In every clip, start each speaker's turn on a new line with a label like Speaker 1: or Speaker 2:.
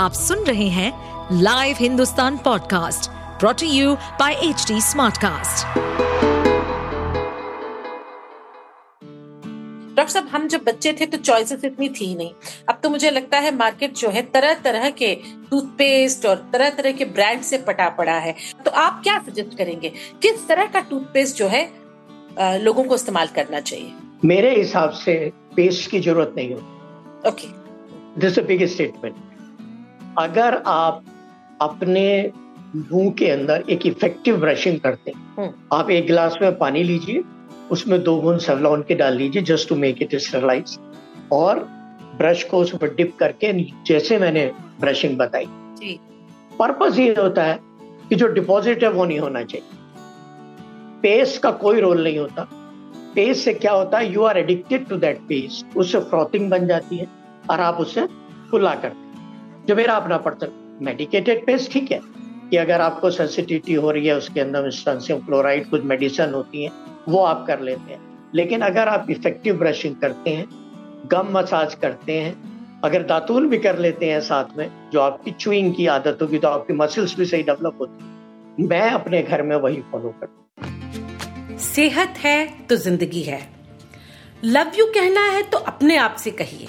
Speaker 1: आप सुन रहे हैं live Hindustan podcast brought to you by H smartcast.
Speaker 2: Doctor साहब हम जब बच्चे थे तो चॉइसेस इतनी थी नहीं। अब तो मुझे लगता है मार्केट जो है तरह तरह के टूथपेस्ट और तरह तरह के ब्रांड से पटा पड़ा है। तो आप क्या सजेस्ट करेंगे? किस तरह का टूथपेस्ट जो है लोगों को इस्तेमाल करना चाहिए?
Speaker 3: मेरे हिसाब से पेस्ट की ज़रूरत नहीं होती।
Speaker 2: ओके
Speaker 3: दिस बिग स्टेटमेंट अगर आप अपने मुँह के अंदर एक इफ़ेक्टिव ब्रशिंग करते हैं हम्म। आप एक गिलास में पानी लीजिए उसमें दो बूंद सेवलॉन के डाल लीजिए just to make it sterilize और ब्रश को उस पर डिप करके जैसे मैंने ब्रशिंग बताई। पर्पज ये होता है कि जो डिपॉजिट है वो नहीं होना चाहिए। पेस्ट का कोई रोल नहीं होता। पेस्ट से क्या होता है? You are addicted to that paste उससे फ्रॉथिंग बन जाती है और आप उसे फुला करते जो मेरा अपना पर्सन मेडिकेटेड पेस्ट ठीक है, कि अगर आपको सेंसिटिविटी हो रही है, उसके अंदर स्टंसियम क्लोराइड कुछ मेडिसिन होती है, वो आप कर लेते हैं। लेकिन अगर आप इफ़ेक्टिव ब्रशिंग करते हैं गम मसाज करते हैं, अगर दातून भी कर लेते हैं साथ में, जो आपकी चुइंग की आदत होगी तो आपकी मसल्स भी सही डेवलप होती मैं अपने घर में वही फॉलो करता
Speaker 2: सेहत है तो ज़िंदगी है। लव यू कहना है तो अपने आप से कहिए।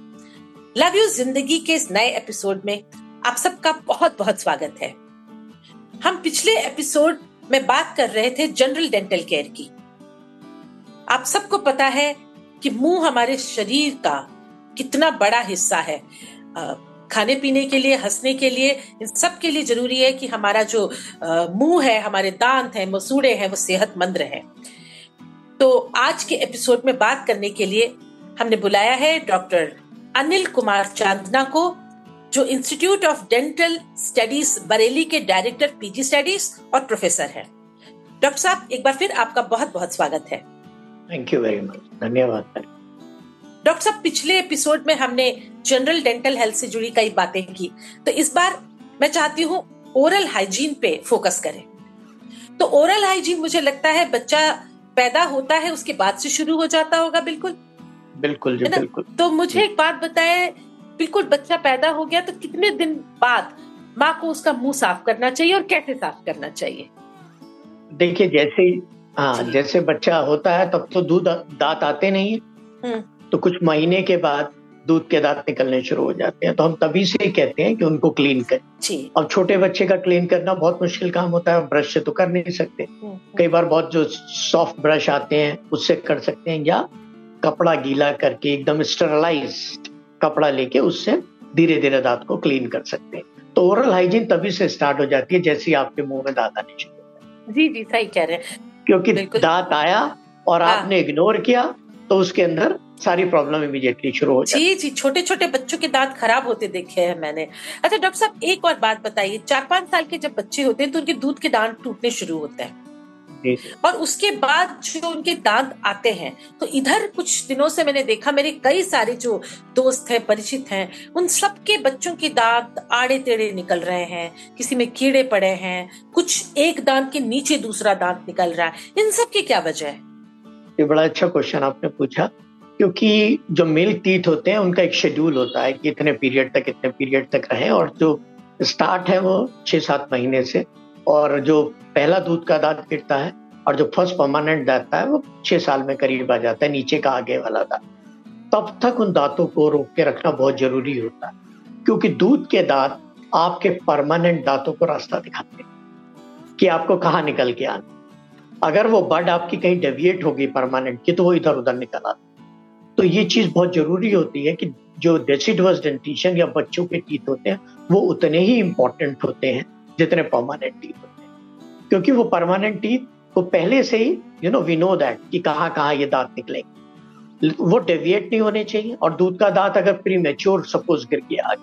Speaker 2: लव यू ज़िंदगी के इस नए एपिसोड में आप सबका बहुत बहुत स्वागत है। हम पिछले एपिसोड में बात कर रहे थे जनरल डेंटल केयर की। आप सबको पता है कि मुँह हमारे शरीर का कितना बड़ा हिस्सा है। खाने पीने के लिए, हंसने के लिए, इन सब के लिए ज़रूरी है कि हमारा जो मुँह है, हमारे दांत है, मसूड़े हैं, वो सेहतमंद रहे। तो आज के एपिसोड में बात करने के लिए हमने बुलाया है डॉक्टर अनिल कुमार चांदना को जो institute of dental studies Bareilly के डायरेक्टर पीजी स्टडीज़ और प्रोफेसर हैं। डॉक्टर साहब एक बार फिर आपका बहुत बहुत स्वागत है।
Speaker 3: थैंक यू वेरी मच धन्यवाद
Speaker 2: डॉक्टर साहब पिछले एपिसोड में हमने जनरल डेंटल हेल्थ से जुड़ी कई बातें की। तो इस बार मैं चाहती हूँ ओरल हाइजीन पे फोकस करें। तो ओरल हाइजीन मुझे लगता है बच्चा पैदा होता है उसके बाद से शुरू हो जाता होगा बिल्कुल।
Speaker 3: बिल्कुल जी बिल्कुल।
Speaker 2: तो मुझे एक बात बताए बिल्कुल बच्चा पैदा हो गया तो कितने दिन बाद माँ को उसका मुँह साफ़ करना चाहिए और कैसे साफ़ करना चाहिए?
Speaker 3: देखिए जैसे हाँ जैसे बच्चा होता है तब तो दूध दांत आते नहीं है। हम्म। तो कुछ महीने के बाद दूध के दांत निकलने शुरू हो जाते हैं। तो हम तभी से ही कहते हैं कि उनको क्लीन करें। अब छोटे बच्चे का क्लीन करना बहुत मुश्किल काम होता है ब्रश से तो कर नहीं सकते। हम्म, हम्म। कई बार बहुत जो सॉफ्ट ब्रश आते हैं उससे कर सकते हैं या कपड़ा गीला करके एकदम स्टरलाइज कपड़ा लेके उससे धीरे धीरे दांत को क्लीन कर सकते हैं। तो ओरल हाइजीन तभी से स्टार्ट हो जाती है जैसे आपके मुँह में दांत आने
Speaker 2: शुरू जी जी सही कह रहे हैं।
Speaker 3: क्योंकि दांत आया और हाँ। आपने इग्नोर किया तो उसके अंदर सारी प्रॉब्लम इमीडिएटली शुरू हो
Speaker 2: जी जी छोटे छोटे बच्चों के दांत खराब होते देखे हैं मैंने। अच्छा डॉक्टर साहब एक और बात बताइए चार पाँच साल के जब बच्चे होते हैं तो उनके दूध के दांत टूटने शुरू होते हैं। और उसके बाद जो उनके दांत आते हैं तो इधर कुछ दिनों से मैंने देखा मेरे कई सारे जो दोस्त हैं परिचित हैं उन सबके बच्चों के दांत आड़े टेढ़े निकल रहे हैं किसी में कीड़े पड़े हैं कुछ एक दांत के नीचे दूसरा दांत निकल रहा है। इन सब की क्या वजह है?
Speaker 3: ये बड़ा अच्छा क्वेश्चन आपने पूछा क्योंकि जो मिल्क टीथ होते हैं उनका एक शेड्यूल होता है कि इतने पीरियड तक इतने पीरियड तक रहे और जो स्टार्ट है वो छह सात महीने से। और जो पहला दूध का दांत गिरता है और जो फ़र्स्ट परमानेंट दांत है, वो छह साल में करीब आ जाता है, नीचे का आगे वाला दांत। तब तक उन दांतों को रोक के रखना बहुत ज़रूरी होता है, क्योंकि दूध के दांत आपके परमानेंट दांतों को रास्ता दिखाते हैं, कि आपको कहाँ निकल के आना अगर वो बर्ड आपकी कहीं डेविएट होगी परमानेंट की तो वो इधर उधर निकल आता तो ये चीज़ बहुत ज़रूरी होती है कि जो डेसिडवस डेंटिशन या बच्चों के टीथ होते हैं, वो उतने ही इंपॉर्टेंट होते हैं जितने परमानेंट टीथ होते हैं। क्योंकि वो परमानेंट टीथ को पहले से ही you know we know that कि कहाँ कहाँ ये दांत निकलेंगे। वो डेविएट नहीं होने चाहिए और दूध का दांत अगर प्री मेच्योर सपोज़ गिर गया,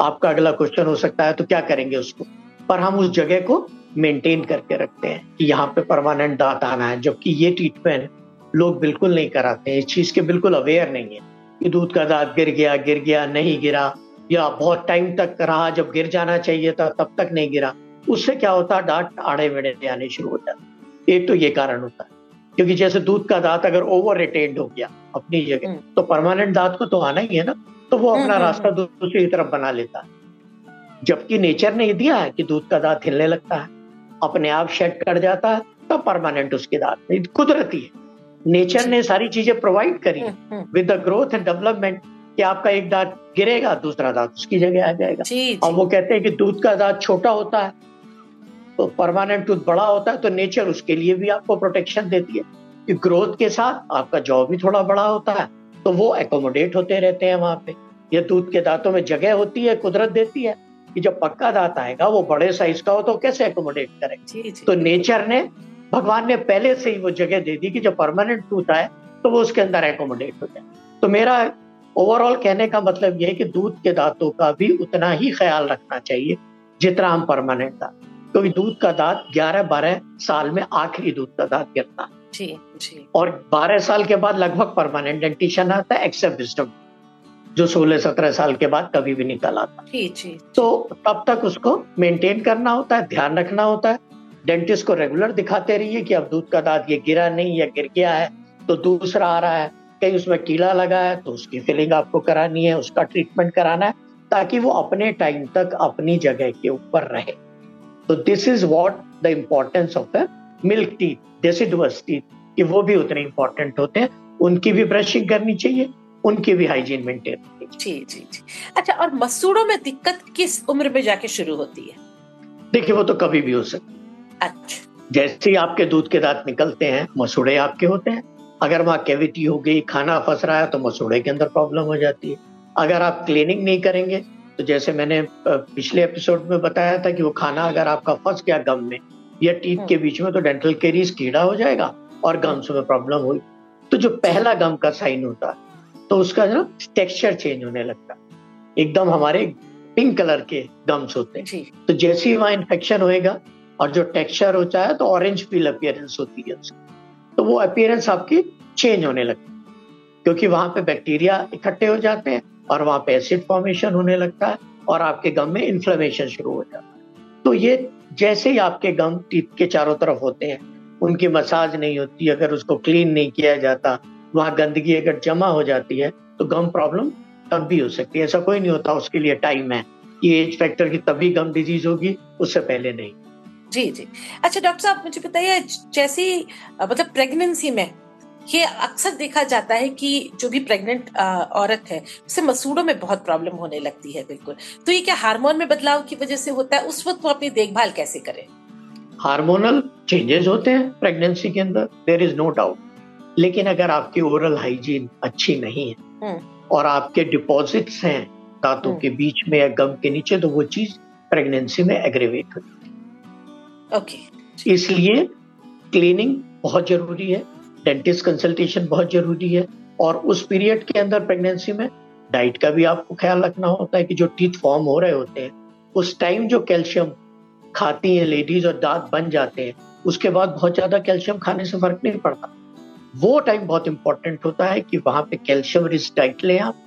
Speaker 3: आपका अगला क्वेश्चन हो सकता है तो क्या करेंगे उसको? पर हम उस जगह को मेंटेन करके रखते हैं कि यहाँ पे परमानेंट दांत आना है, जबकि ये ट्रीटमेंट लोग बिल्कुल नहीं कराते हैं। इस चीज़ के बिल्कुल अवेयर नहीं है कि दूध का दांत गिर गया गिर गया, नहीं गिरा। या बहुत टाइम तक रहा जब गिर जाना चाहिए था तब तक नहीं गिरा। उससे क्या होता है दांत आड़े मेड़े आने शुरू हो जाते एक तो ये कारण होता है। क्योंकि जैसे दूध का दांत अगर ओवर रिटेन्ड हो गया अपनी जगह हम्म। तो परमानेंट दांत को तो आना ही है ना तो वो अपना हम्म, हम्म, रास्ता दूसरी तरफ़ बना लेता है। जबकि नेचर ने यह दिया है कि दूध का दांत हिलने लगता है अपने आप शेड कर जाता है तब परमानेंट उसके दांत कुदरती है। नेचर ने सारी चीज़ें प्रोवाइड करी with the growth and development कि आपका एक दांत गिरेगा दूसरा दांत उसकी जगह आ जाएगा। जी, और वो कहते हैं कि दूध का दांत छोटा होता है तो परमानेंट टूथ बड़ा होता है तो नेचर उसके लिए भी आपको प्रोटेक्शन देती है। कि ग्रोथ के साथ आपका जॉ भी थोड़ा बड़ा होता है तो वो एकोमोडेट होते रहते हैं वहाँ पे। ये दूध के दांतों में जगह होती है कुदरत देती है कि जब पक्का दांत आएगा वो बड़े साइज़ का हो तो कैसे एकोमोडेट करेगा? तो नेचर ने भगवान ने पहले से ही वो जगह दे दी कि जब परमानेंट टूथ आए तो वो उसके अंदर एकोमोडेट हो जाए। तो मेरा ओवरऑल कहने का मतलब यह है कि दूध के दांतों का भी उतना ही ख्याल रखना चाहिए जितना हम परमानेंट दांत क्योंकि तो दूध का दांत ग्यारह बारह साल में आखिरी दूध का दांत गिरता है।
Speaker 2: जी जी।
Speaker 3: और बारह साल के बाद लगभग परमानेंट डेंटिशन आता है एक्सेप्ट विस्टम जो सोलह सत्रह साल के बाद कभी भी निकल आता
Speaker 2: जी जी।
Speaker 3: तो तब तक उसको मेंटेन करना होता है ध्यान रखना होता है। डेंटिस्ट को रेगुलर दिखाते रहिए कि अब दूध का दांत ये गिरा नहीं या गिर गया है तो दूसरा आ रहा है। कहीं उसमें कीड़ा लगा है तो उसकी फिलिंग आपको करानी है उसका ट्रीटमेंट कराना है ताकि वो अपने टाइम तक अपनी जगह के ऊपर रहे। तो this is what the importance of the milk teeth deciduous teeth कि वो भी उतने इंपॉर्टेंट होते हैं। उनकी भी ब्रशिंग करनी चाहिए उनकी भी हाइजीन मेंटेन
Speaker 2: जी जी जी। अच्छा और मसूड़ों में दिक्कत किस उम्र में जाके शुरू होती है?
Speaker 3: देखिए वो तो कभी भी हो सकती है।
Speaker 2: अच्छा।
Speaker 3: जैसे ही आपके दूध के दांत निकलते हैं मसूड़े आपके होते हैं। अगर वहाँ कैविटी हो गई खाना फंस रहा है तो मसूड़े के अंदर प्रॉब्लम हो जाती है। अगर आप क्लीनिंग नहीं करेंगे तो जैसे मैंने पिछले एपिसोड में बताया था कि वो खाना अगर आपका फंस गया गम में या टीथ के बीच में तो डेंटल केरीज कीड़ा हो जाएगा और गम्स में प्रॉब्लम हुई तो जो पहला गम का साइन होता है तो उसका ना टेक्सचर चेंज होने लगता है। एकदम हमारे पिंक कलर के गम्स होते हैं। तो जैसे ही वहाँ इन्फेक्शन होएगा और जो टेक्सचर होता है तो ऑरेंज पील अपियरेंस होती है उसकी। तो वो अपियरेंस आपकी चेंज होने लगती है। क्योंकि वहाँ पे बैक्टीरिया इकट्ठे हो जाते हैं और वहाँ पे एसिड फॉर्मेशन होने लगता है और आपके गम में इन्फ्लेमेशन शुरू हो जाता है। तो ये जैसे ही आपके गम टीथ के चारों तरफ़ होते हैं, उनकी मसाज नहीं होती, अगर उसको क्लीन नहीं किया जाता, वहाँ गंदगी अगर जमा हो जाती है तो गम प्रॉब्लम तब भी हो सकती है। ऐसा कोई नहीं होता, उसके लिए टाइम है। कि एज फैक्टर की तभी गम डिज़ीज़ होगी, उससे पहले नहीं।
Speaker 2: जी जी। अच्छा डॉक्टर साहब मुझे बताइए जैसी मतलब प्रेगनेंसी में ये अक्सर देखा जाता है कि जो भी प्रेग्नेंट औरत है उसे मसूड़ों में बहुत प्रॉब्लम होने लगती है बिल्कुल। तो ये क्या हार्मोन में बदलाव की वजह से होता है? उस वक्त वो अपनी देखभाल कैसे करें?
Speaker 3: हार्मोनल चेंजेस होते हैं प्रेगनेंसी के अंदर देर इज़ नो डाउट लेकिन अगर आपकी ओरल हाइजीन अच्छी नहीं है हम्म। और आपके डिपॉजिट्स हैं दांतों हम्म। के बीच में या गम के नीचे तो वो चीज़ प्रेगनेंसी में एग्रेवेट होती
Speaker 2: है। ओके
Speaker 3: इसलिए क्लीनिंग बहुत ज़रूरी है डेंटिस्ट कंसल्टेशन बहुत ज़रूरी है और उस पीरियड के अंदर प्रेगनेंसी में डाइट का भी आपको ख्याल रखना होता है कि जो टीथ फॉर्म हो रहे होते हैं, उस टाइम जो कैल्शियम खाती हैं लेडीज़ और दांत बन जाते हैं, उसके बाद बहुत ज़्यादा कैल्शियम खाने से फ़र्क नहीं पड़ता। वो टाइम बहुत इंपॉर्टेंट होता है कि वहाँ पे कैल्शियम रिच डाइट लें आप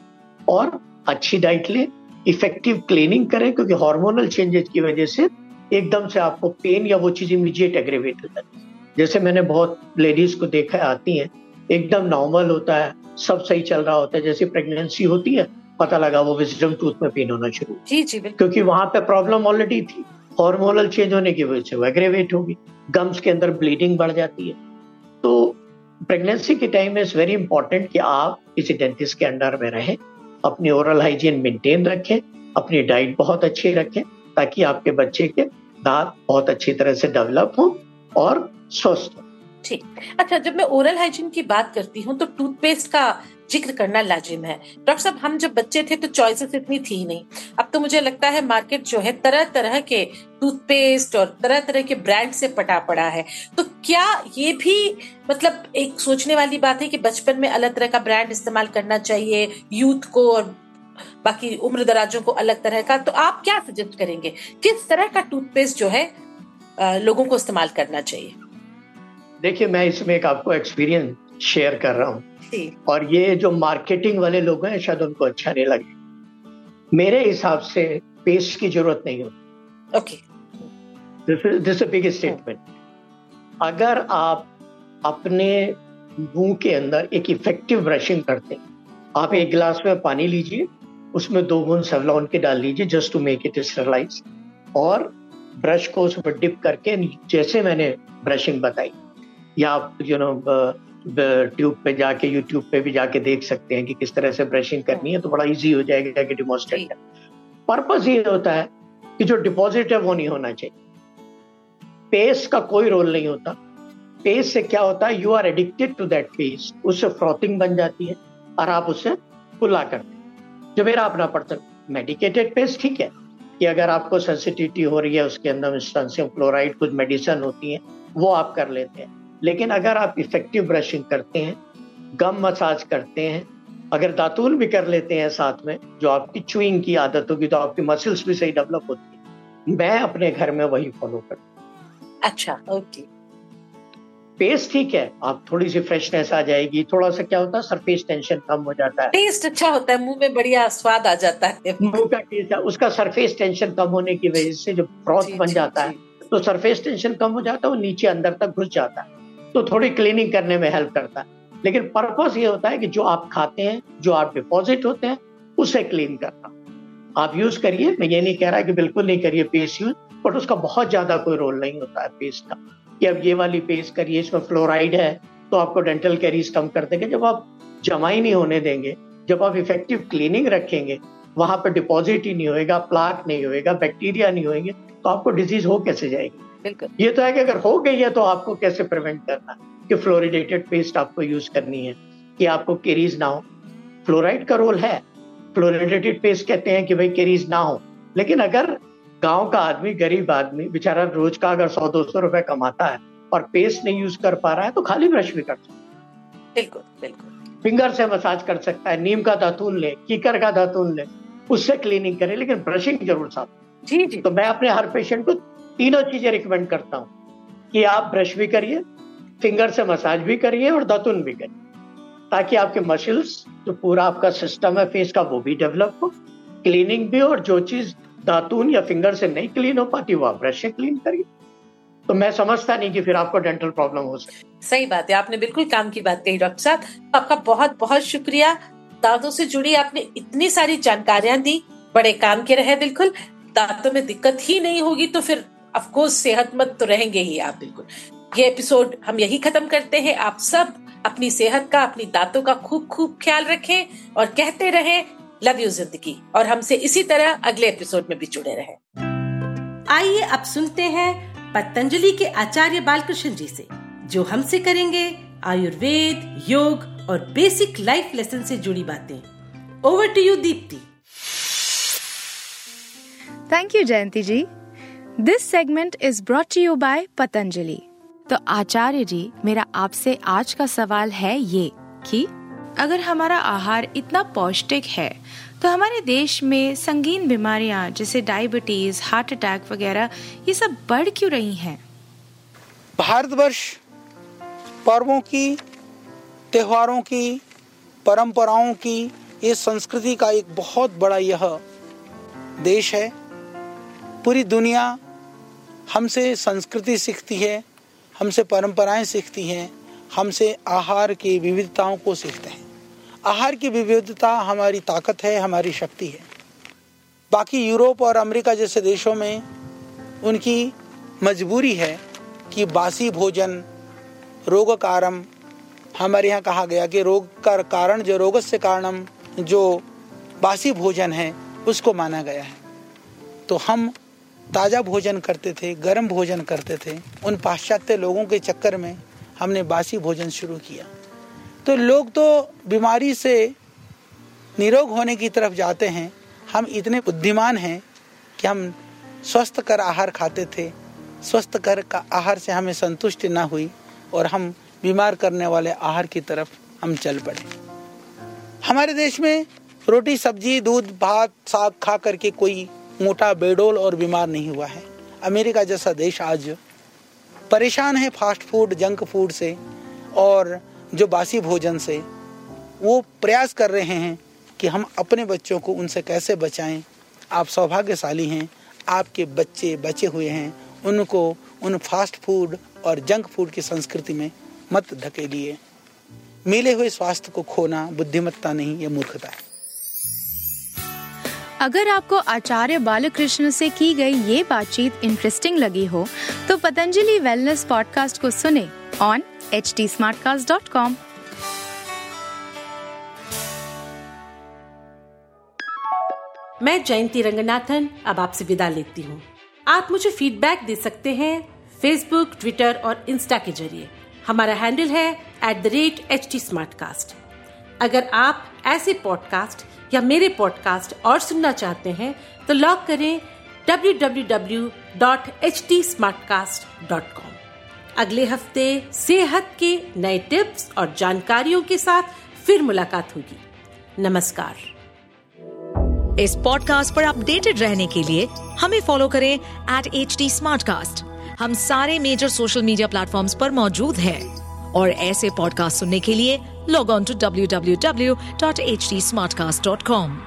Speaker 3: और अच्छी डाइट लें इफ़ेक्टिव क्लीनिंग करें क्योंकि हार्मोनल चेंजेस की वजह से एकदम से आपको पेन या वो चीज़ इमीजिएट एग्रेवेट हो जाती है। जैसे मैंने बहुत लेडीज़ को देखा आती हैं एकदम नॉर्मल होता है सब सही चल रहा होता है जैसे प्रेगनेंसी होती है पता लगा वो विजडम टूथ में पेन होना शुरू
Speaker 2: जी जी
Speaker 3: क्योंकि वहाँ पे प्रॉब्लम ऑलरेडी थी हार्मोनल चेंज होने की वजह से वो एग्रेवेट होगी गम्स के अंदर ब्लीडिंग बढ़ जाती है। तो प्रेगनेंसी के टाइम में इट्स वेरी इंपॉर्टेंट कि आप किसी डेंटिस्ट के अंडर में रहें अपनी ओरल हाइजीन मेंटेन रखें अपनी डाइट बहुत अच्छी रखें ताकि आपके बच्चे के दांत बहुत अच्छी तरह से डेवलप हो और स्वस्थ हो।
Speaker 2: ठीक। अच्छा जब मैं ओरल हाइजीन की बात करती हूँ तो टूथपेस्ट का ज़िक्र करना लाजिम है। डॉक्टर साहब, हम जब बच्चे थे तो चॉइसेस इतनी थी नहीं। अब तो मुझे लगता है मार्केट जो है तरह तरह के टूथपेस्ट और तरह तरह के ब्रांड से पटा पड़ा है। तो क्या ये भी मतलब एक सोचने वाली बात है कि बचपन में अलग तरह का ब्रांड इस्तेमाल करना चाहिए यूथ को और बाकी उम्र दराजों को अलग तरह का तो आप क्या सजेस्ट करेंगे? किस तरह का टूथपेस्ट जो है लोगों को इस्तेमाल करना चाहिए?
Speaker 3: देखिए मैं इसमें एक आपको एक्सपीरियंस शेयर कर रहा हूँ। और ये जो मार्केटिंग वाले लोग हैं शायद उनको अच्छा नहीं लगे। मेरे हिसाब से पेस्ट की ज़रूरत नहीं होती। ओके। दिस बिग स्टेटमेंट अगर आप अपने मुँह के अंदर एक इफ़ेक्टिव ब्रशिंग करते हैं आप एक गिलास में पानी लीजिए उसमें दो बूंद सेवलॉन के डाल लीजिए just to make it sterilize और ब्रश को उसमें डिप करके जैसे मैंने ब्रशिंग बताई। या आप यू नो ट्यूब पे जाके यूट्यूब पे भी जाके देख सकते हैं कि किस तरह से ब्रशिंग करनी है तो बड़ा इजी हो जाएगा कि डिमोस्ट्रेट पर्पज ये होता है कि जो डिपॉजिट है वो नहीं होना चाहिए। पेस्ट का कोई रोल नहीं होता। पेस्ट से क्या होता है? You are addicted to that paste उससे फ्रॉथिंग बन जाती है और आप उसे खुला करते जो मेरा अपना पर्सन मेडिकेटेड पेस्ट ठीक है। कि अगर आपको सेंसिटिविटी हो रही है, उसके अंदर स्टेंसियम क्लोराइड कुछ मेडिसिन होती है, वो आप कर लेते हैं। लेकिन अगर आप इफ़ेक्टिव ब्रशिंग करते हैं गम मसाज करते हैं, अगर दातून भी कर लेते हैं साथ में, जो आपकी चुइंग की आदत होगी तो आपकी मसल्स भी सही डेवलप होती है। मैं अपने घर में वही फॉलो करता
Speaker 2: अच्छा ओके
Speaker 3: पेस्ट ठीक है। आप थोड़ी सी फ्रेशनेस आ जाएगी थोड़ा सा क्या होता है सरफेस टेंशन कम हो जाता है।
Speaker 2: टेस्ट अच्छा होता है मुँह में बढ़िया स्वाद आ जाता है।
Speaker 3: मुँह का टेस्ट उसका सरफेस टेंशन कम होने की वजह से जो फ्रॉथ बन जाता है तो सरफेस टेंशन कम हो जाता है वो नीचे अंदर तक घुस जाता है। तो थोड़ी क्लीनिंग करने में हेल्प करता है। लेकिन पर्पज ये होता है कि जो आप खाते हैं जो आप डिपॉजिट होते हैं उसे क्लीन करना। आप यूज़ करिए मैं ये नहीं कह रहा कि बिल्कुल नहीं करिए पेस्ट यूज़ बट उसका बहुत ज़्यादा कोई रोल नहीं होता है पेस्ट का। कि अब ये वाली पेस्ट करिए इसमें फ्लोराइड है तो आपको डेंटल कैरीज कम कर देंगे। जब आप जमा ही नहीं होने देंगे जब आप इफ़ेक्टिव क्लीनिंग रखेंगे वहाँ पर डिपॉजिट ही नहीं होएगा प्लाक नहीं होएगा बैक्टीरिया नहीं होएँगे तो आपको डिज़ीज़ हो कैसे जाएगी? ये तो है कि अगर हो गई है तो आपको कैसे प्रिवेंट करना कि फ्लोरिडेटेड पेस्ट आपको यूज़ करनी है? कि आपको केरीज ना हो। फ्लोराइड का रोल है। फ्लोरिडेटेड पेस्ट कहते हैं कि भाई केरीज ना हो। लेकिन अगर गाँव का आदमी गरीब आदमी बेचारा रोज का अगर सौ दो सौ रुपए कमाता है और पेस्ट नहीं यूज़ कर पा रहा है तो खाली ब्रश भी कर सकता
Speaker 2: बिल्कुल बिल्कुल।
Speaker 3: फिंगर से मसाज कर सकता है नीम का दातून ले कीकर का दातून ले उससे क्लीनिंग करे लेकिन ब्रशिंग ज़रूर साथ
Speaker 2: जी जी।
Speaker 3: तो मैं अपने हर पेशेंट को तीनों चीज़ें रिकमेंड करता हूँ कि आप ब्रश भी करिए फिंगर से मसाज भी करिए और दातुन भी करिए ताकि आपके मसल्स जो पूरा आपका सिस्टम है फेस का वो भी डेवलप हो क्लीनिंग भी और जो चीज़ दातून या फिंगर से नहीं क्लीन हो पाती, वो आप ब्रश से क्लीन करिए। तो मैं समझता नहीं कि फिर आपको डेंटल प्रॉब्लम हो सके
Speaker 2: सही बात है, आपने बिल्कुल काम की बात कही, डॉक्टर साहब। आपका बहुत बहुत शुक्रिया। दांतों से जुड़ी आपने इतनी सारी जानकारियाँ दी, बड़े काम के रहे बिल्कुल। दांतों में दिक्कत ही नहीं होगी तो फिर अफकोर्स सेहतमंद तो रहेंगे ही आप बिल्कुल। ये एपिसोड हम यही खत्म करते हैं। आप सब अपनी सेहत का, अपनी दांतों का खूब खूब ख्याल रखें और कहते रहें लव यू ज़िंदगी। और हमसे इसी तरह अगले एपिसोड में भी जुड़े रहे। आइए अब सुनते हैं पतंजलि के आचार्य बालकृष्ण जी से जो हमसे करेंगे आयुर्वेद योग और बेसिक लाइफ लेसन से जुड़ी बातें। Over to you Deepti
Speaker 4: thank you Jayanti ji this segment is brought to you by Patanjali तो आचार्य जी मेरा आपसे आज का सवाल है ये कि अगर हमारा आहार इतना पौष्टिक है तो हमारे देश में संगीन बीमारियाँ जैसे डायबिटीज़ हार्ट अटैक वगैरह, ये सब बढ़ क्यों रही हैं?
Speaker 5: भारतवर्ष पर्वों की, त्योहारों की, परंपराओं की, ये संस्कृति का एक बहुत बड़ा यह देश है। पूरी दुनिया हमसे संस्कृति सीखती है, हमसे परंपराएँ सीखती हैं, हमसे आहार की विविधताओं को सीखते हैं। आहार की विविधता हमारी ताकत है, हमारी शक्ति है। बाकी यूरोप और अमेरिका जैसे देशों में उनकी मजबूरी है कि बासी भोजन, रोग कारण हमारे यहाँ कहा गया कि रोग का कारण, जो रोग से कारणम जो बासी भोजन है, उसको माना गया है। तो हम ताज़ा भोजन करते थे, गर्म भोजन करते थे। उन पाश्चात्य लोगों के चक्कर में हमने बासी भोजन शुरू किया। तो लोग तो बीमारी से निरोग होने की तरफ़ जाते हैं। हम इतने बुद्धिमान हैं कि हम स्वस्थ कर आहार खाते थे। स्वस्थ कर का आहार से हमें संतुष्टि ना हुई और हम बीमार करने वाले आहार की तरफ़ हम चल पड़े। हमारे देश में रोटी, सब्ज़ी, दूध, भात, साग खा करके कोई मोटा बेडोल और बीमार नहीं हुआ है। अमेरिका जैसा देश आज परेशान है फास्ट फ़ूड, जंक फ़ूड से और जो बासी भोजन से वो प्रयास कर रहे हैं कि हम अपने बच्चों को उनसे कैसे बचाएँ। आप सौभाग्यशाली हैं, आपके बच्चे बचे हुए हैं। उनको उन फास्ट फ़ूड और जंक फ़ूड की संस्कृति में मत धकेलिए। मिले हुए स्वास्थ्य को खोना बुद्धिमत्ता नहीं ये मूर्खता है।
Speaker 4: अगर आपको आचार्य बालकृष्ण से की गई ये बातचीत इंटरेस्टिंग लगी हो तो पतंजलि वेलनेस पॉडकास्ट को सुने एच टी
Speaker 2: मैं जयंती रंगनाथन, अब आपसे विदा लेती हूँ। आप मुझे फीडबैक दे सकते हैं फेसबुक ट्विटर और इंस्टा के ज़रिए। हमारा हैंडल है at the rate H T अगर आप ऐसे पॉडकास्ट या मेरे पॉडकास्ट और सुनना चाहते हैं तो लॉग करें www.htsmartcast.com अगले हफ़्ते सेहत के नए टिप्स और जानकारियों के साथ फिर मुलाकात होगी। नमस्कार।
Speaker 1: इस पॉडकास्ट पर अपडेटेड रहने के लिए हमें फॉलो करें एट एच डी हम सारे मेजर सोशल मीडिया प्लेटफॉर्म्स पर मौजूद हैं और ऐसे पॉडकास्ट सुनने के लिए log on to W W W dot H D smart cast dot com